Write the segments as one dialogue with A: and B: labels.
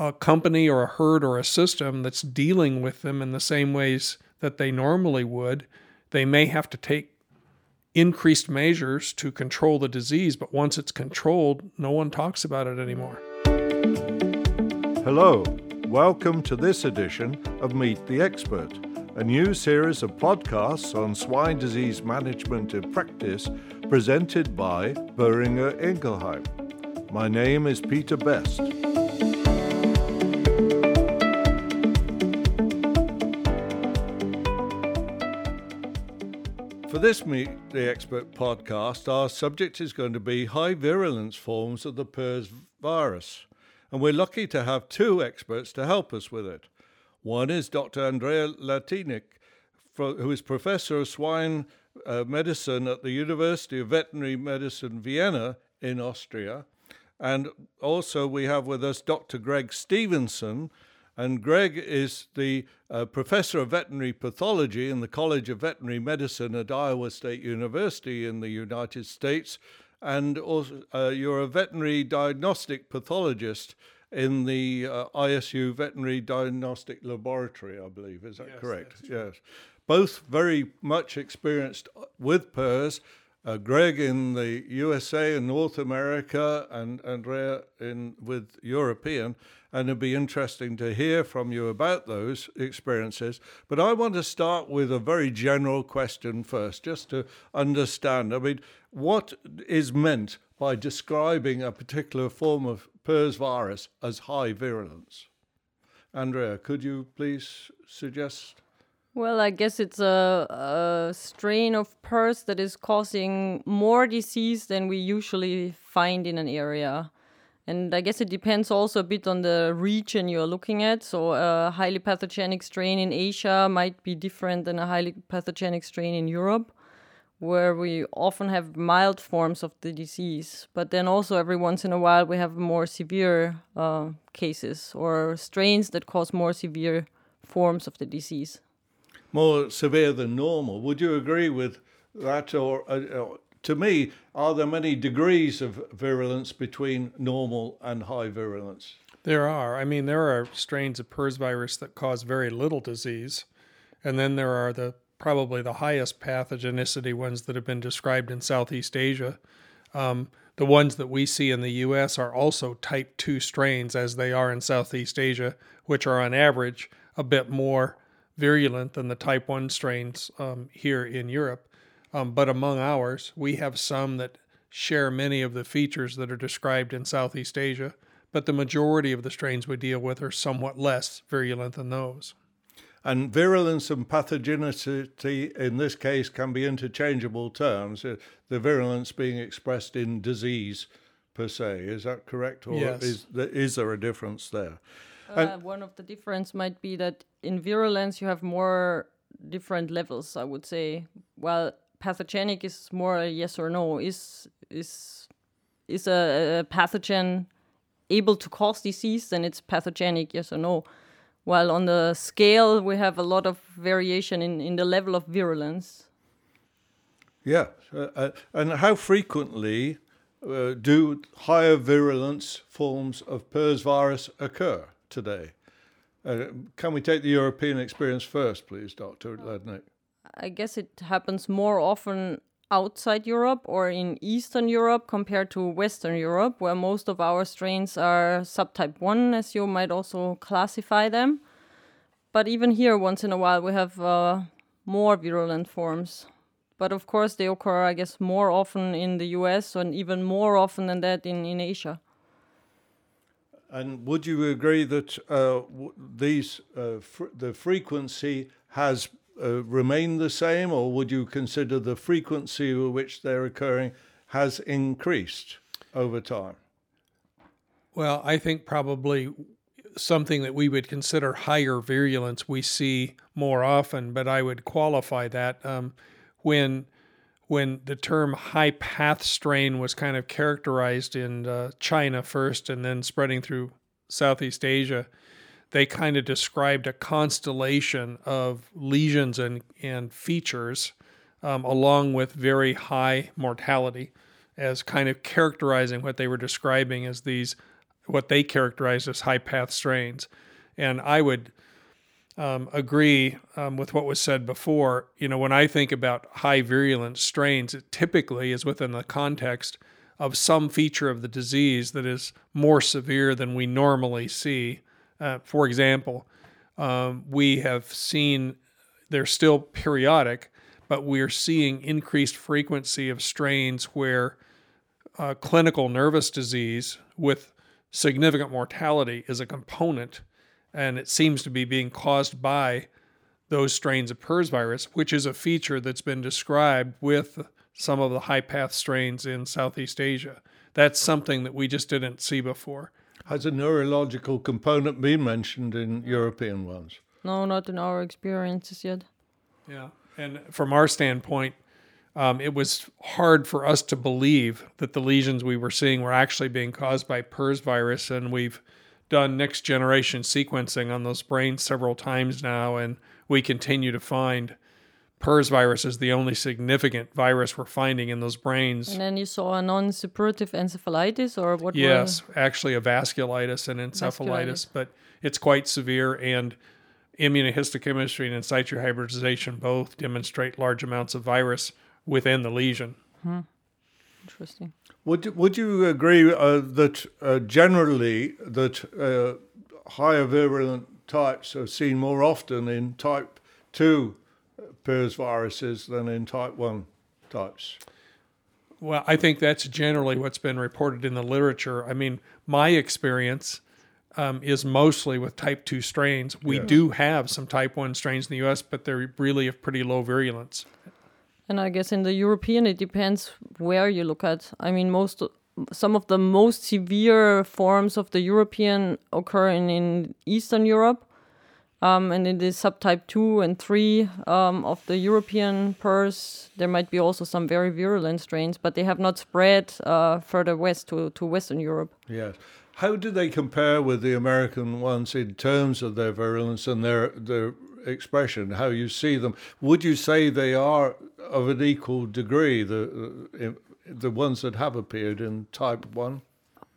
A: a company or a herd or a system that's dealing with them in the same ways that they normally would, they may have to take increased measures to control the disease, but once it's controlled, no one talks about it anymore.
B: Hello, welcome to this edition of Meet the Expert, a new series of podcasts on swine disease management in practice presented by Boehringer Ingelheim. My name is Peter Best. This Meet the Expert podcast, our subject is going to be high virulence forms of the PRRS virus. And we're lucky to have two experts to help us with it. One is Dr. Andrea Latinik, who is professor of swine uh, medicine at the University of Veterinary Medicine Vienna in Austria. And also, we have with us Dr. Greg Stevenson, and Greg is the uh, professor of veterinary pathology in the College of Veterinary Medicine at Iowa State University in the United States. And also, uh, you're a veterinary diagnostic pathologist in the uh, ISU Veterinary Diagnostic Laboratory, I believe. Is that
A: yes,
B: correct?
A: Yes.
B: Both very much experienced with PRRS. Uh, Greg in the USA and North America, and Andrea in with European and it'd be interesting to hear from you about those experiences. But I want to start with a very general question first, just to understand. I mean, what is meant by describing a particular form of PRRS virus as high virulence? Andrea, could you please suggest?
C: Well, I guess it's a, a, strain of PRRS that is causing more disease than we usually find in an area. And I guess it depends also a bit on the region you're looking at. So a highly pathogenic strain in Asia might be different than a highly pathogenic strain in Europe, where we often have mild forms of the disease. But then also every once in a while we have more severe uh, cases or strains that cause more severe forms of the disease.
B: More severe than normal. Would you agree with that, or, uh, to me, are there many degrees of virulence between normal and high virulence?
A: There are. I mean, there are strains of PRRS virus that cause very little disease, and then there are the probably the highest pathogenicity ones that have been described in Southeast Asia. Um, the ones that we see in the U.S. are also type 2 strains, as they are in Southeast Asia, which are on average a bit more virulent than the type 1 strains um, here in Europe. Um, but among ours, we have some that share many of the features that are described in Southeast Asia, but the majority of the strains we deal with are somewhat less virulent than those.
B: And virulence and pathogenicity in this case can be interchangeable terms, uh, the virulence being expressed in disease per se. Is that correct?
A: Or yes.
B: is, there, is there a difference there?
C: Uh, one of the difference might be that in virulence you have more different levels, I would say. Well, pathogenic is more a yes or no. Is is is a, a pathogen able to cause disease? Then it's pathogenic, yes or no. While on the scale, we have a lot of variation in, in the level of virulence.
B: Yeah, uh, uh, and how frequently uh, do higher virulence forms of PRRS virus occur today? Uh, can we take the European experience first, please, Dr. Lednick?
C: I guess it happens more often outside Europe or in Eastern Europe compared to Western Europe, where most of our strains are subtype 1, as you might also classify them. But even here, once in a while, we have uh, more virulent forms. But of course, they occur, I guess, more often in the US and even more often than that in, in Asia.
B: And would you agree that uh, these uh, fr- the frequency has uh, remain the same, or would you consider the frequency with which they're occurring has increased over time?
A: Well, I think probably something that we would consider higher virulence we see more often, but I would qualify that um, when when the term high path strain was kind of characterized in uh, China first and then spreading through Southeast Asia they kind of described a constellation of lesions and, and features um, along with very high mortality as kind of characterizing what they were describing as these what they characterized as high path strains. And I would um, agree um, with what was said before. You know, when I think about high virulent strains, it typically is within the context of some feature of the disease that is more severe than we normally see. Uh, for example, um, we have seen they're still periodic, but we're seeing increased frequency of strains where uh, clinical nervous disease with significant mortality is a component, and it seems to be being caused by those strains of PRRS virus, which is a feature that's been described with some of the high path strains in Southeast Asia. That's something that we just didn't see before.
B: Has a neurological component been mentioned in European ones?
C: No, not in our experiences yet.
A: Yeah. And from our standpoint, um, it was hard for us to believe that the lesions we were seeing were actually being caused by PERS virus. And we've done next generation sequencing on those brains several times now, and we continue to find PERS virus is the only significant virus we're finding in those brains.
C: And then you saw a non suppurative encephalitis or what?
A: Yes, were... actually a vasculitis and encephalitis, vasculitis. but it's quite severe. And immunohistochemistry and in situ hybridization both demonstrate large amounts of virus within the lesion.
C: Hmm. Interesting.
B: Would you, would you agree uh, that uh, generally that uh, higher virulent types are seen more often in type 2 PERS viruses than in type 1 types?
A: Well, I think that's generally what's been reported in the literature. I mean, my experience um, is mostly with type 2 strains. We yes. do have some type 1 strains in the US, but they're really of pretty low virulence.
C: And I guess in the European, it depends where you look at. I mean, most some of the most severe forms of the European occur in, in Eastern Europe, um, and in the subtype 2 and 3 um, of the European PRRS, there might be also some very virulent strains, but they have not spread uh, further west to, to Western Europe.
B: Yes. How do they compare with the American ones in terms of their virulence and their their expression? How you see them? Would you say they are of an equal degree the the ones that have appeared in type one?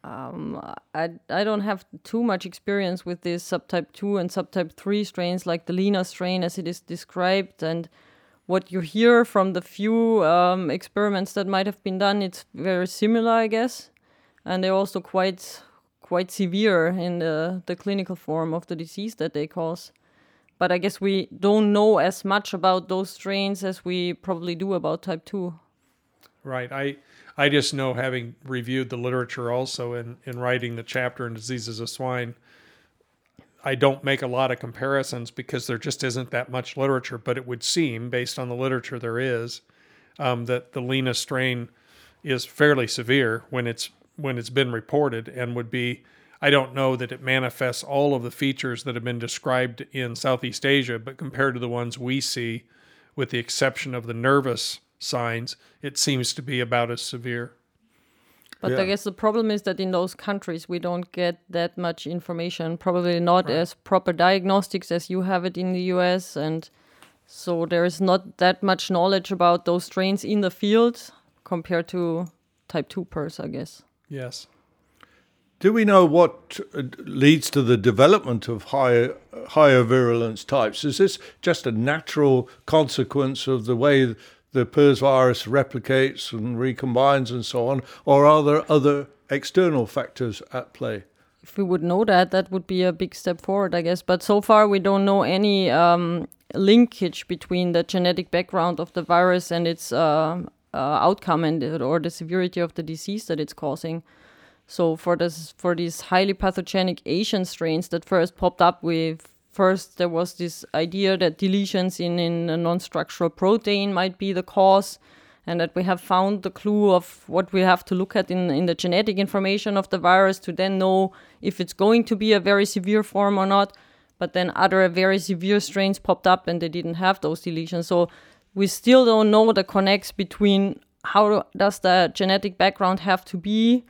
C: Um, I I don't have too much experience with these subtype two and subtype three strains like the Lena strain as it is described and what you hear from the few um, experiments that might have been done, it's very similar, I guess, and they're also quite quite severe in the, the clinical form of the disease that they cause. But I guess we don't know as much about those strains as we probably do about type 2.
A: Right. I I just know having reviewed the literature also in, in writing the chapter in diseases of swine, I don't make a lot of comparisons because there just isn't that much literature, but it would seem, based on the literature there is, um, that the Lena strain is fairly severe when it's when it's been reported and would be I don't know that it manifests all of the features that have been described in Southeast Asia, but compared to the ones we see, with the exception of the nervous signs, it seems to be about as severe.
C: But yeah. I guess the problem is that in those countries we don't get that much information, probably not right. as proper diagnostics as you have it in the US. And so there is not that much knowledge about those strains in the field compared to type 2 PERS, I guess.
A: Yes.
B: Do we know what uh, leads to the development of higher higher virulence types? Is this just a natural consequence of the way the PRRS virus replicates and recombines and so on, or are there other external factors at play?
C: If we would know that, that would be a big step forward, I guess. But so far, we don't know any um, linkage between the genetic background of the virus and its uh, uh, outcome and or the severity of the disease that it's causing. So for this for these highly pathogenic Asian strains that first popped up with first there was this idea that deletions in, in a non-structural protein might be the cause and that we have found the clue of what we have to look at in, in the genetic information of the virus to then know if it's going to be a very severe form or not. But then other very severe strains popped up and they didn't have those deletions. So we still don't know the connects between how does the genetic background have to be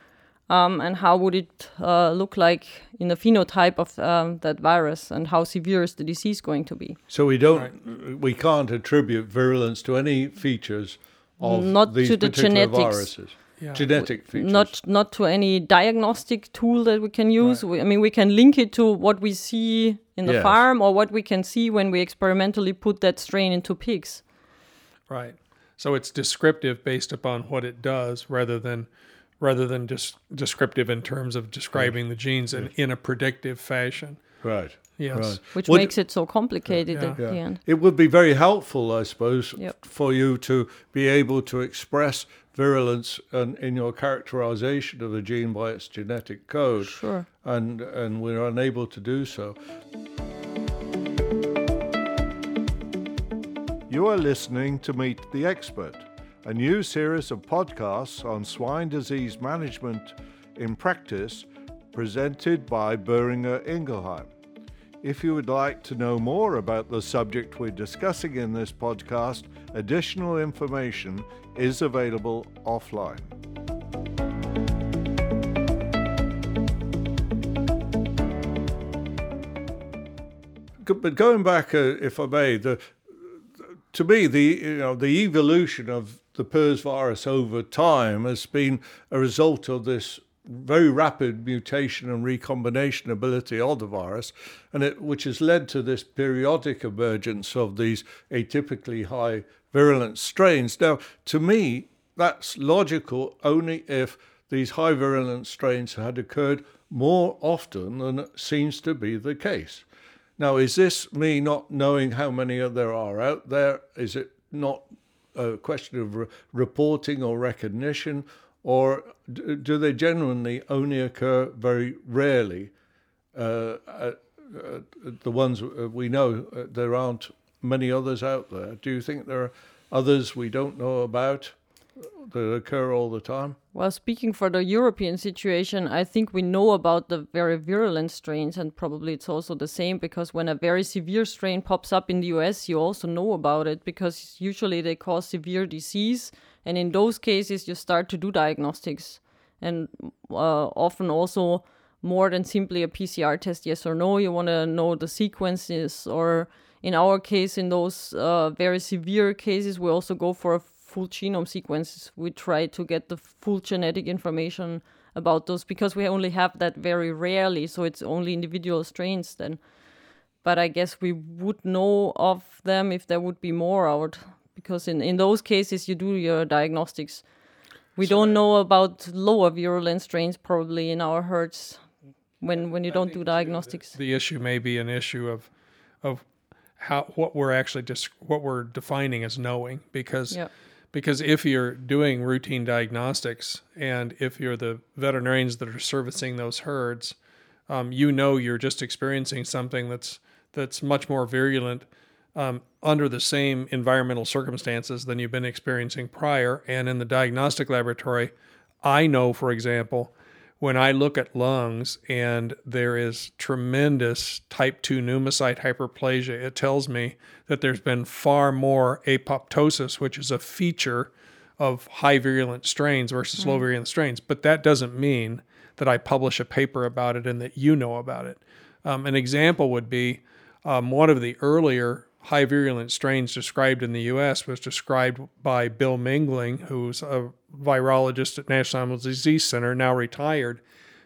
C: um, and how would it uh, look like in the phenotype of um, that virus and how severe is the disease going to be
B: so we don't right. we can't attribute virulence to any features of
C: not
B: these
C: to the
B: particular
C: genetics
B: viruses genetic features.
C: not not to any diagnostic tool that we can use. We, I mean, we can link it to what we see in the
B: Yes.
C: farm or what we can see when we experimentally put that strain into pigs.
A: Right. So it's descriptive based upon what it does rather than rather than just descriptive in terms of describing the genes in, in a predictive fashion.
B: right.
A: Yes.
B: Right.
C: which
B: Would-
C: makes it so complicated
A: Yeah.
C: at the end.
B: It would be very helpful, I suppose,
C: Yep.
B: for you to be able to express virulence and in your characterization of a gene by its genetic code.
C: Sure.
B: And, and we're unable to do so. You are listening to Meet the Expert, a new series of podcasts on swine disease management in practice presented by Boehringer Ingelheim. If you would like to know more about the subject we're discussing in this podcast, additional information is available offline. But going back, uh, if I may, the, to me, the you know the evolution of the PERS virus over time has been a result of this very rapid mutation and recombination ability of the virus, and it which has led to this periodic emergence of these atypically high virulent strains. Now, to me, that's logical only if these high virulent strains had occurred more often than seems to be the case. Now, is this me not knowing how many there are out there? Is it not a question of re- reporting or recognition? Or do they genuinely only occur very rarely? Uh, uh, uh, the ones uh, we know, uh, there aren't many others out there. Do you think there are others we don't know about that occur all the time?
C: Well, speaking for the European situation, I think we know about the very virulent strains, and probably it's also the same because when a very severe strain pops up in the US, you also know about it because usually they cause severe disease, and in those cases, you start to do diagnostics, and uh, often also more than simply a PCR test, yes or no. You want to know the sequences, or in our case, in those uh, very severe cases, we also go for a full genome sequences. We try to get the full genetic information about those because we only have that very rarely, so it's only individual strains then. But I guess we would know of them if there would be more out because in, in those cases you do your diagnostics. We don't know about lower virulent strains probably in our herds when when you don't do diagnostics.
A: The issue may be an issue of of how what we're actually just what we're defining as knowing because. Because if you're doing routine diagnostics and if you're the veterinarians that are servicing those herds, um, you know you're just experiencing something that's that's much more virulent um, under the same environmental circumstances than you've been experiencing prior. And in the diagnostic laboratory, I know, for example, when I look at lungs and there is tremendous type 2 pneumocyte hyperplasia, it tells me that there's been far more apoptosis, which is a feature of high virulent strains versus low virulent strains. But that doesn't mean that I publish a paper about it and that you know about it. Um, an example would be um, one of the earlier high virulent strains described in the US was described by Bill Mingling, who's a virologist at National Animal Disease Center, now retired.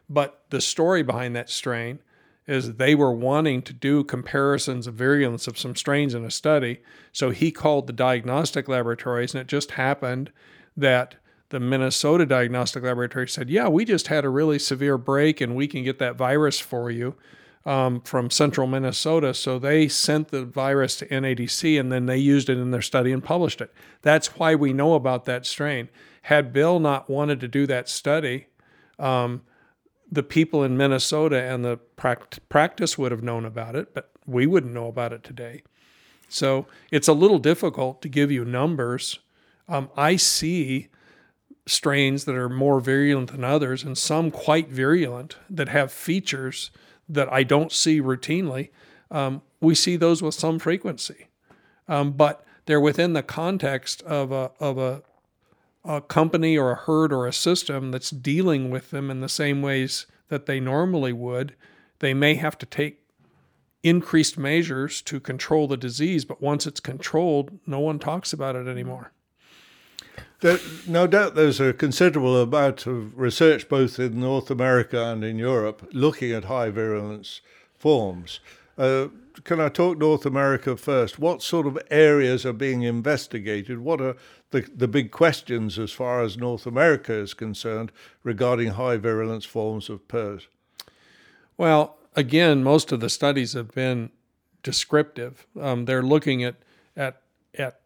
A: But the story behind that strain is they were wanting to do comparisons of virulence of some strains in a study. So he called the diagnostic laboratories, and it just happened that the Minnesota Diagnostic Laboratory said, Yeah, we just had a really severe break and we can get that virus for you um, from central Minnesota. So they sent the virus to NADC and then they used it in their study and published it. That's why we know about that strain. Had Bill not wanted to do that study, um, the people in Minnesota and the pract- practice would have known about it, but we wouldn't know about it today. So it's a little difficult to give you numbers. Um, I see strains that are more virulent than others, and some quite virulent that have features that I don't see routinely. Um, we see those with some frequency, um, but they're within the context of a of a a company or a herd or a system that's dealing with them in the same ways that they normally would. They may have to take increased measures to control the disease, but once it's controlled, no one talks about it anymore.
B: There, no doubt there's a considerable amount of research both in North America and in Europe looking at high virulence forms. Uh, can I talk North America first? What sort of areas are being investigated? What are the, the big questions as far as North America is concerned regarding high virulence forms of PRRS?
A: Well, again, most of the studies have been descriptive. Um, they're looking at, at, at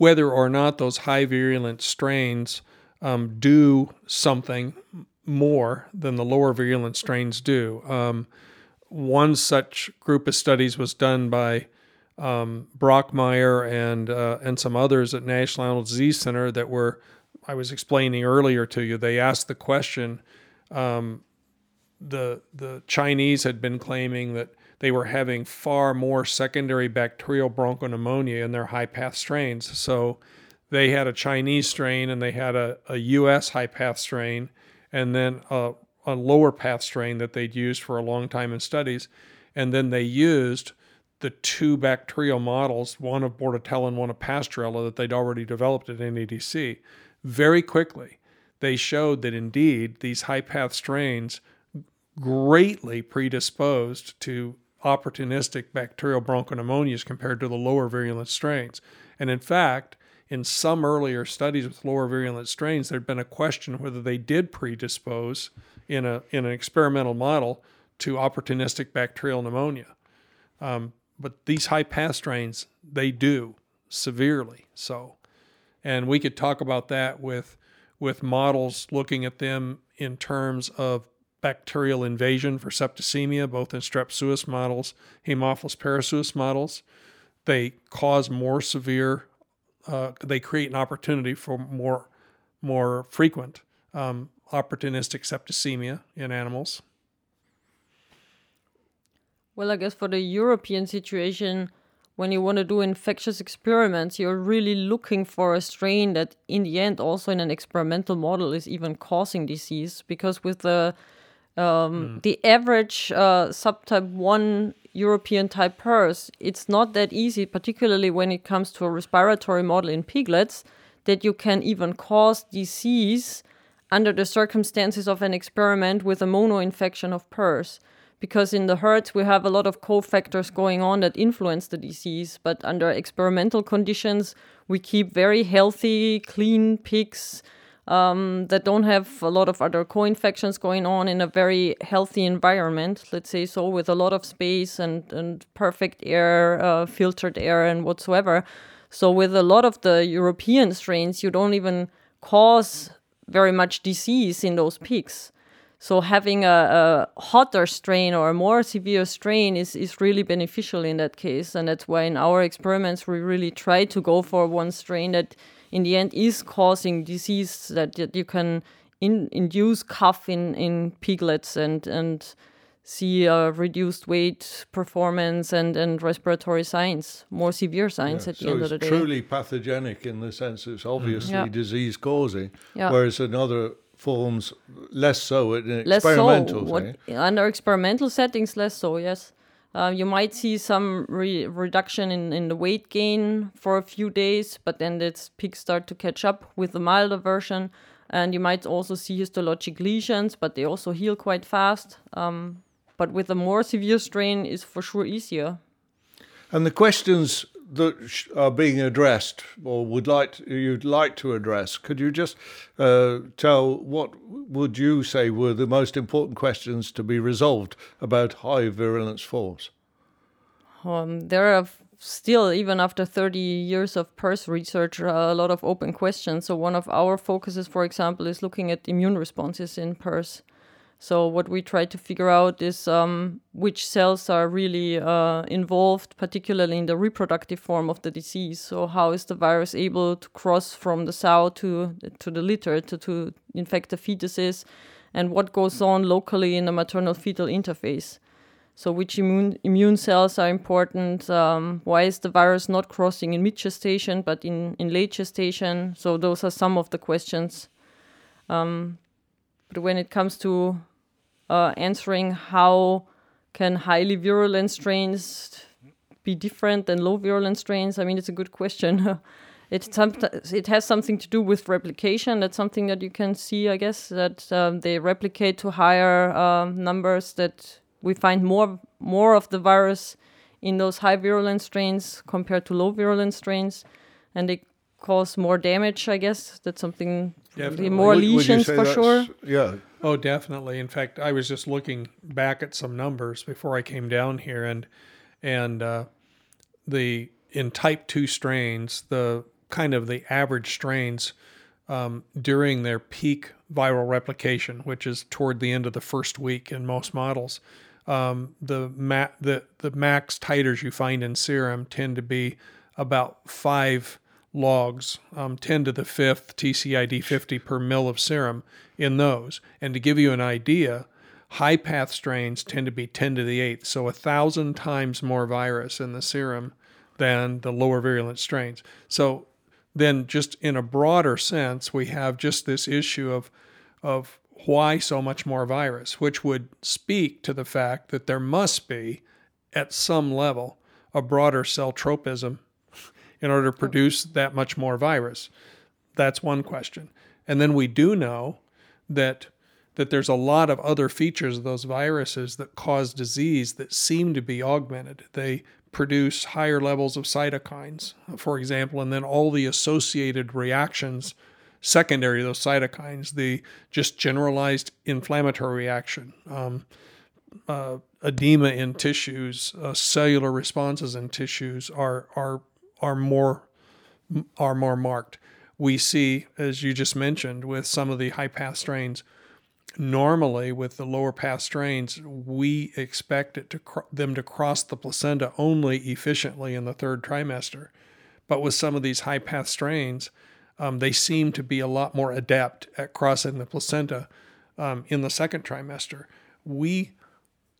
A: whether or not those high virulent strains um, do something more than the lower virulent strains do. Um, one such group of studies was done by um, Brockmeyer and uh, and some others at National Animal Disease Center that were I was explaining earlier to you. They asked the question. Um, the the Chinese had been claiming that they were having far more secondary bacterial bronchopneumonia in their high path strains. So they had a Chinese strain and they had a, a U.S. high path strain, and then a, a lower path strain that they'd used for a long time in studies, and then they used the two bacterial models, one of Bordetella and one of Pasteurella, that they'd already developed at NADC. Very quickly, they showed that indeed these high path strains greatly predisposed to opportunistic bacterial bronchopneumonias compared to the lower virulent strains. And in fact, in some earlier studies with lower virulent strains, there'd been a question whether they did predispose in, a, in an experimental model to opportunistic bacterial pneumonia. Um, but these high path strains, they do severely so. And we could talk about that with with models looking at them in terms of bacterial invasion for septicemia, both in strep suis models, Haemophilus parasuis models. They cause more severe. Uh, they create an opportunity for more more frequent um, opportunistic septicemia in animals.
C: Well, I guess for the European situation, when you want to do infectious experiments, you're really looking for a strain that, in the end, also in an experimental model, is even causing disease. Because with the um, mm. the average uh, subtype one European type PRRS, it's not that easy, particularly when it comes to a respiratory model in piglets, that you can even cause disease under the circumstances of an experiment with a mono-infection of PRRS because in the herds we have a lot of cofactors going on that influence the disease but under experimental conditions we keep very healthy clean pigs um, that don't have a lot of other co-infections going on in a very healthy environment let's say so with a lot of space and, and perfect air uh, filtered air and whatsoever so with a lot of the european strains you don't even cause very much disease in those pigs so having a, a, hotter strain or a more severe strain is, is really beneficial in that case. And that's why in our experiments we really try to go for one strain that in the end is causing disease that, that you can in, induce cough in, in piglets and and see a reduced weight performance and, and respiratory signs, more severe signs yeah, at the end of the
B: day.
C: So
B: it's truly pathogenic in the sense it's obviously mm. yeah. disease causing, yeah. whereas another forms less so in less experimental so. What,
C: under experimental settings less so yes uh, you might see some re reduction in, in the weight gain for a few days but then its peaks start to catch up with the milder version. And you might also see histologic lesions but they also heal quite fast. Um, but with a more severe strain is for sure easier
B: and the questions that are being addressed or would like you'd like to address. Could you just uh, tell what would you say were the most important questions to be resolved about high virulence forms?
C: Um, there are still, even after 30 years of PERS research, uh, a lot of open questions. So one of our focuses, for example, is looking at immune responses in PRRS. So what we try to figure out is um, which cells are really uh, involved, particularly in the reproductive form of the disease. So how is the virus able to cross from the sow to to the litter to, to infect the fetuses, and what goes on locally in the maternal fetal interface. So which immune immune cells are important? Um, why is the virus not crossing in mid gestation but in in late gestation? So those are some of the questions. Um, but when it comes to uh, answering how can highly virulent strains be different than low virulent strains? I mean, it's a good question. it sometimes it has something to do with replication. That's something that you can see, I guess, that um, they replicate to higher uh, numbers. That we find more more of the virus in those high virulent strains compared to low virulent strains, and they cause more damage. I guess that's something.
A: Definitely.
C: More
B: Would- would
C: lesions
B: say
C: for sure.
B: Yeah.
A: Oh, definitely. In fact, I was just looking back at some numbers before I came down here, and and uh, the in type two strains, the kind of the average strains um, during their peak viral replication, which is toward the end of the first week in most models, um, the ma- the the max titers you find in serum tend to be about five logs, um, 10 to the fifth TCID 50 per mil of serum in those. And to give you an idea, high path strains tend to be 10 to the eighth, so a thousand times more virus in the serum than the lower virulent strains. So then, just in a broader sense, we have just this issue of of why so much more virus, which would speak to the fact that there must be, at some level, a broader cell tropism in order to produce that much more virus. That's one question. And then we do know that that there's a lot of other features of those viruses that cause disease that seem to be augmented. They produce higher levels of cytokines, for example, and then all the associated reactions secondary to those cytokines, the just generalized inflammatory reaction, um, uh, edema in tissues, uh, cellular responses in tissues are are are more are more marked. We see, as you just mentioned, with some of the high path strains. Normally, with the lower path strains, we expect it to cr- them to cross the placenta only efficiently in the third trimester. But with some of these high path strains, um, they seem to be a lot more adept at crossing the placenta um, in the second trimester. We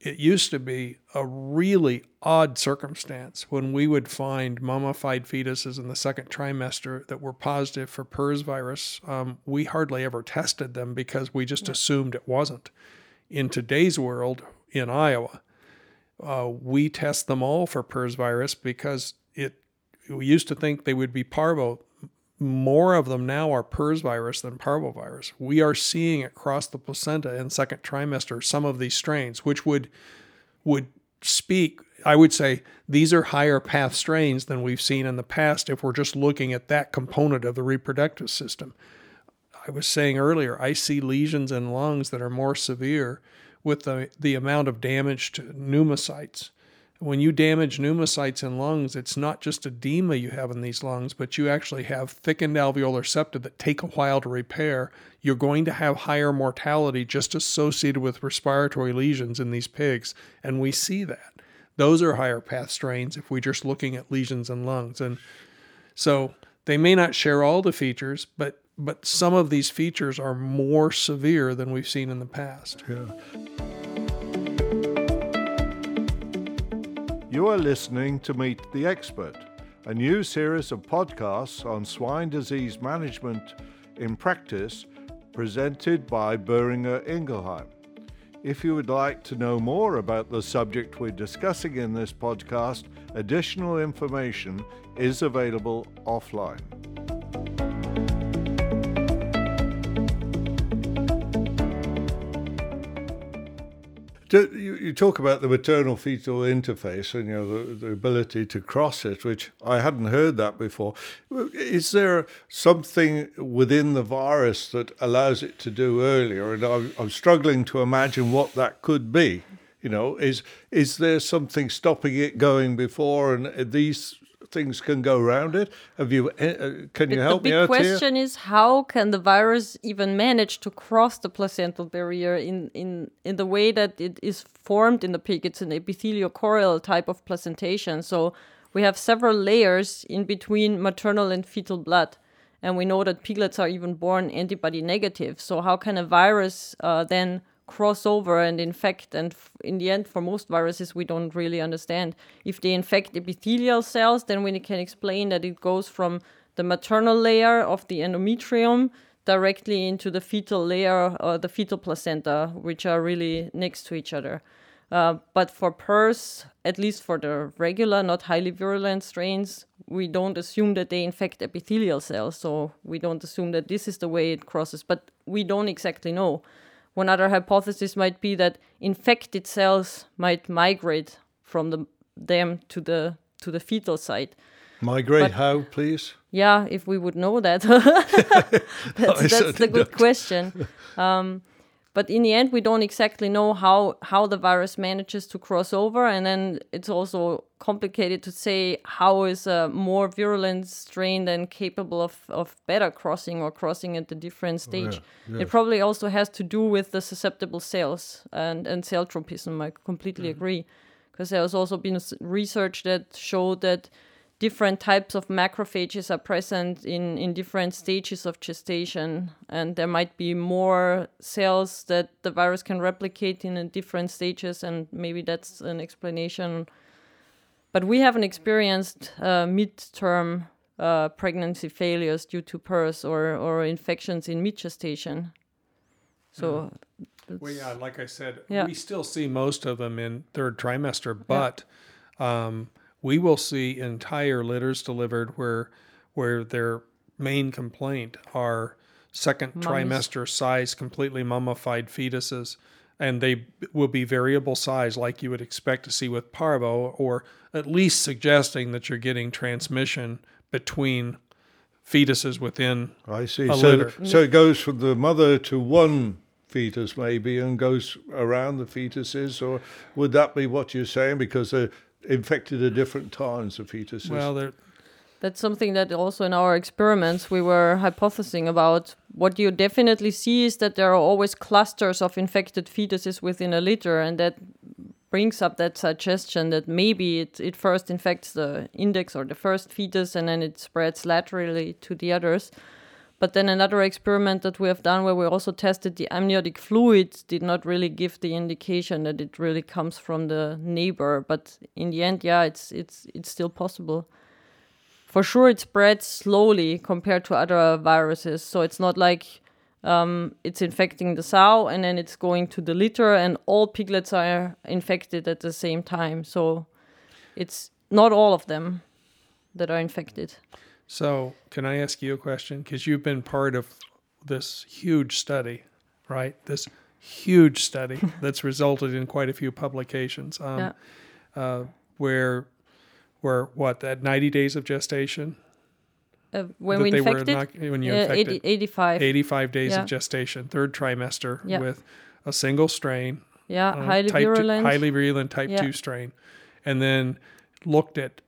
A: it used to be a really odd circumstance when we would find mummified fetuses in the second trimester that were positive for PERS virus. Um, we hardly ever tested them because we just assumed it wasn't. In today's world, in Iowa, uh, we test them all for PERS virus because it. We used to think they would be parvo. More of them now are PERS virus than parvovirus. We are seeing it cross the placenta in second trimester. Some of these strains, which would would speak, I would say these are higher path strains than we've seen in the past if we're just looking at that component of the reproductive system. I was saying earlier, I see lesions in lungs that are more severe with the, the amount of damage to pneumocytes. When you damage pneumocytes in lungs, it's not just edema you have in these lungs, but you actually have thickened alveolar septa that take a while to repair. You're going to have higher mortality just associated with respiratory lesions in these pigs, and we see that. Those are higher path strains if we're just looking at lesions in lungs. And so they may not share all the features, but but some of these features are more severe than we've seen in the past.
B: You are listening to Meet the Expert, a new series of podcasts on swine disease management in practice presented by Boehringer Ingelheim. If you would like to know more about the subject we're discussing in this podcast, additional information is available offline. Do- You, talk about the maternal fetal interface and you know the, the ability to cross it, which I hadn't heard that before. Is there something within the virus that allows it to do earlier? And I'm, I'm struggling to imagine what that could be. You know, is is there something stopping it going before, and these things can go around it? Have you? Uh, can you
C: But
B: help
C: the
B: me
C: big
B: out here?
C: question is how can the virus even manage to cross the placental barrier in, in, in the way that it is formed in the pig? It's an epithelial epitheliochorial type of placentation. So we have several layers in between maternal and fetal blood. And we know that piglets are even born antibody negative. So how can a virus uh, then cross over and infect and in the end for most viruses we don't really understand if they infect epithelial cells then we can explain that it goes from the maternal layer of the endometrium directly into the fetal layer or the fetal placenta which are really next to each other uh, but for PERS, at least for the regular, not highly virulent strains, we don't assume that they infect epithelial cells. So we don't assume that this is the way it crosses, but we don't exactly know. One other hypothesis might be that infected cells might migrate from the, them to the to the fetal site.
B: Migrate
C: But-
B: how, please?
C: Yeah, if we would know that, that's, that's the good
B: don't.
C: question. Um, but in the end, we don't exactly know how how the virus manages to cross over, and then it's also complicated to say how is a more virulent strain then capable of of better crossing or crossing at a different oh, stage.
B: yeah,
C: It probably also has to do with the susceptible cells and and cell tropism. I completely mm-hmm. agree, because there has also been research that showed that different types of macrophages are present in, in different stages of gestation and there might be more cells that the virus can replicate in different stages and maybe that's an explanation. But we haven't experienced uh, mid-term uh, pregnancy failures due to PERS or, or infections in mid-gestation so
A: Well, yeah, like I said,
C: Yeah.
A: we still see most of them in third trimester, but um, we will see entire litters delivered where where their main complaint are second
C: Mummies.
A: trimester size, completely mummified fetuses, and they will be variable size, like you would expect to see with parvo, or at least suggesting that you're getting transmission between fetuses within
B: I see.
A: A
B: so,
A: litter.
B: so it goes from the mother to one fetus, maybe, and goes around the fetuses, or would that be what you're saying? Because they're infected at different times, the fetuses.
A: well, they're
C: That's something that also in our experiments we were hypothesizing about. What you definitely see is that there are always clusters of infected fetuses within a litter, and that brings up that suggestion that maybe it, it first infects the index or the first fetus and then it spreads laterally to the others. But then another experiment that we have done where we also tested the amniotic fluid did not really give the indication that it really comes from the neighbor. But in the end, yeah, it's it's it's still possible. For sure it spreads slowly compared to other viruses. So it's not like um, it's infecting the sow and then it's going to the litter and all piglets are infected at the same time. So it's not all of them that are infected
A: So, can I ask you a question? Because you've been part of this huge study, right? This huge study that's resulted in quite a few publications. Um,
C: Yeah.
A: uh, where, where what? At ninety days of gestation,
C: uh, when
A: that
C: we infected
A: inoc- when you
C: uh,
A: infected
C: 80, 85
A: eighty-five days
C: Yeah.
A: of gestation, third trimester,
C: Yeah.
A: with a single strain,
C: yeah
A: uh,
C: highly
A: type two-
C: virulent
A: highly virulent type two strain, and then looked at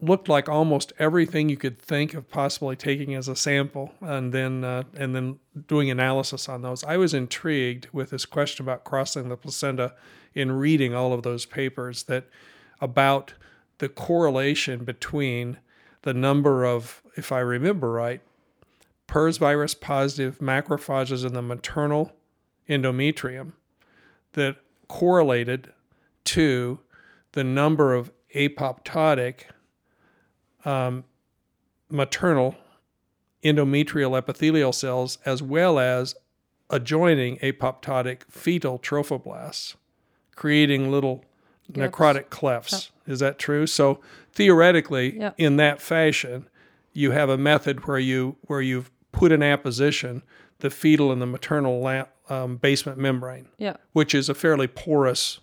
A: looked like almost everything you could think of possibly taking as a sample, and then uh, and then doing analysis on those. I was intrigued with this question about crossing the placenta in reading all of those papers that about the correlation between the number of, if I remember right, PERS virus positive macrophages in the maternal endometrium that correlated to the number of apoptotic um, maternal endometrial epithelial cells as well as adjoining apoptotic fetal trophoblasts, creating little
C: Gaps.
A: necrotic clefts. Is that true? So theoretically,
C: Yeah.
A: in that fashion, you have a method where you where you've put in apposition the fetal and the maternal la- um, basement membrane,
C: yeah
A: which is a fairly porous.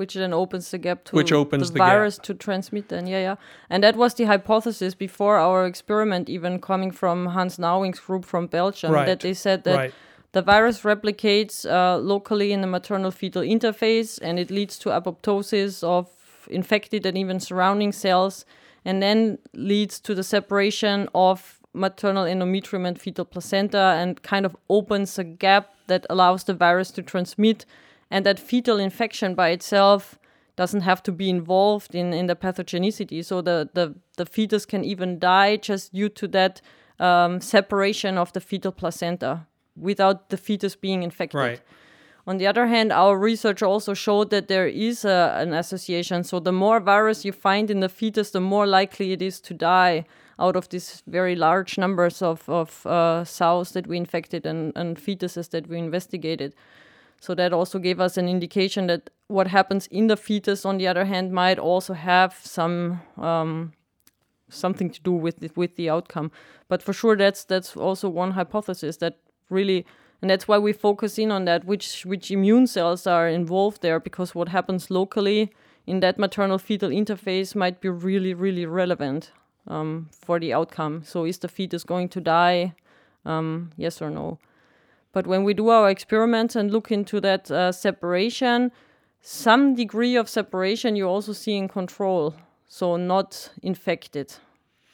C: Which then opens the gap to
A: Which opens
C: the,
A: the gap.
C: virus to transmit then yeah yeah and that was the hypothesis before our experiment even coming from hans nauwing's group from belgium
A: Right.
C: that they said that
A: right.
C: the virus replicates uh, locally in the maternal fetal interface and it leads to apoptosis of infected and even surrounding cells and then leads to the separation of maternal endometrium and fetal placenta and kind of opens a gap that allows the virus to transmit and that fetal infection by itself doesn't have to be involved in, in the pathogenicity so the, the, the fetus can even die just due to that um, separation of the fetal placenta without the fetus being infected
A: Right.
C: on the other hand, our research also showed that there is a, an association. So the more virus you find in the fetus, the more likely it is to die out of these very large numbers of, of uh, sows that we infected and, and fetuses that we investigated. So that also gave us an indication that what happens in the fetus, on the other hand, might also have some um, something to do with it, with the outcome. But for sure, that's that's also one hypothesis that really, and that's why we focus in on that, which which immune cells are involved there, because what happens locally in that maternal fetal interface might be really really relevant um, for the outcome. So is the fetus going to die? Um, yes or no? But when we do our experiments and look into that uh, separation, some degree of separation you also see in control, so not infected.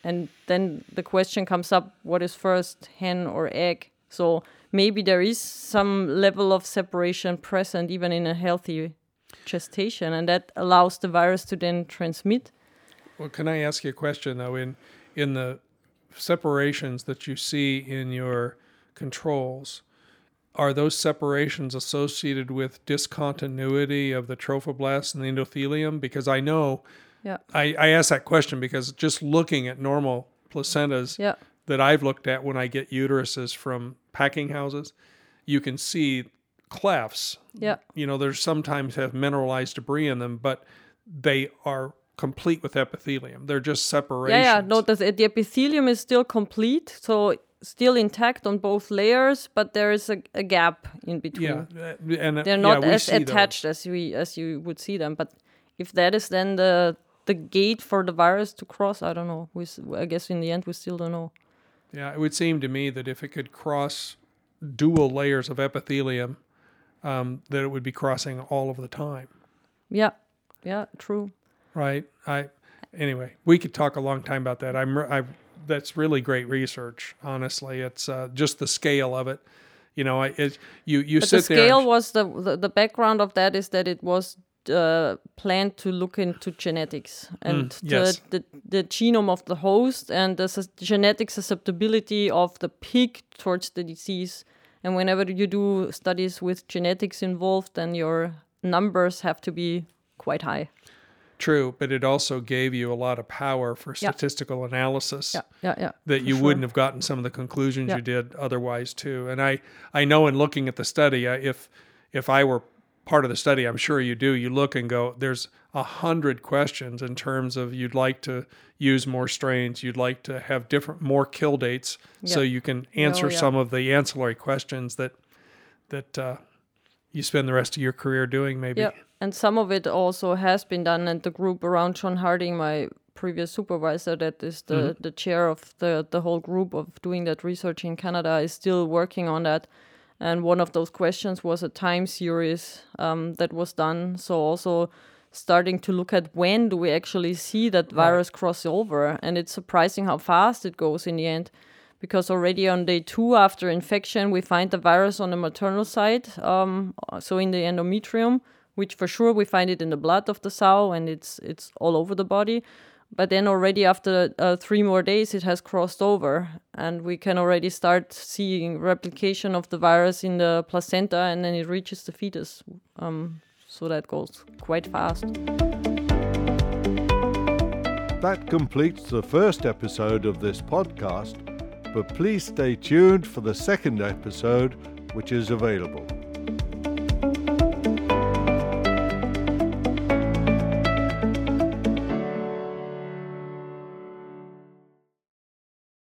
C: And then the question comes up what is first, hen or egg? So maybe there is some level of separation present even in a healthy gestation, and that allows the virus to then transmit.
A: Well, can I ask you a question though? In in the separations that you see in your controls, are those separations associated with discontinuity of the trophoblast and the endothelium? Because I know,
C: yeah,
A: I, I asked that question because just looking at normal placentas
C: yeah,
A: that I've looked at when I get uteruses from packing houses, you can see clefts.
C: yeah,
A: You know, there's sometimes have mineralized debris in them, but they are complete with epithelium. They're just separations.
C: yeah, yeah. No, the, the epithelium is still complete, so still intact on both layers, but there is a, a gap in between.
A: yeah, uh, and uh,
C: they're not
A: we
C: as attached as we as you would see them. But if that is then the the gate for the virus to cross, I don't know. We I guess in the end we still don't know.
A: Yeah, it would seem to me that if it could cross dual layers of epithelium, um, that it would be crossing all of the time,
C: Yeah, yeah, true.
A: right? I anyway, we could talk a long time about that. I'm I that's really great research. Honestly, it's uh, just the scale of it. You know, I it, you you
C: But
A: sit there.
C: The scale
A: and-
C: was the, the the background of that is that it was uh, planned to look into genetics and
A: Mm, yes.
C: the, the the genome of the host and the sus- genetic susceptibility of the pig towards the disease. And whenever you do studies with genetics involved, then your numbers have to be quite high.
A: True, but it also gave you a lot of power for
C: Yeah.
A: statistical analysis.
C: Yeah, yeah, yeah.
A: that you
C: sure.
A: wouldn't have gotten some of the conclusions
C: Yeah.
A: you did otherwise too. And I I know in looking at the study, I, if if I were part of the study, I'm sure you do. You look and go, there's a hundred questions in terms of you'd like to use more strains, you'd like to have different more kill dates, so you can answer
C: Oh, yeah.
A: some of the ancillary questions that that uh, you spend the rest of your career doing. Maybe.
C: Yeah, and some of it also has been done, and the group around John Harding, my previous supervisor, that is the,
A: Mm-hmm.
C: the chair of the, the whole group of doing that research in Canada, is still working on that. And one of those questions was a time series um, that was done. So also starting to look at when do we actually see that virus cross over, and it's surprising how fast it goes in the end because already on day two after infection, we find the virus on the maternal side, um, so in the endometrium, which for sure we find it in the blood of the sow and it's it's all over the body. But then already after uh, three more days, it has crossed over, and we can already start seeing replication of the virus in the placenta, and then it reaches the fetus. Um, so that goes quite fast.
B: That completes the first episode of this podcast, but please stay tuned for the second episode, which is available.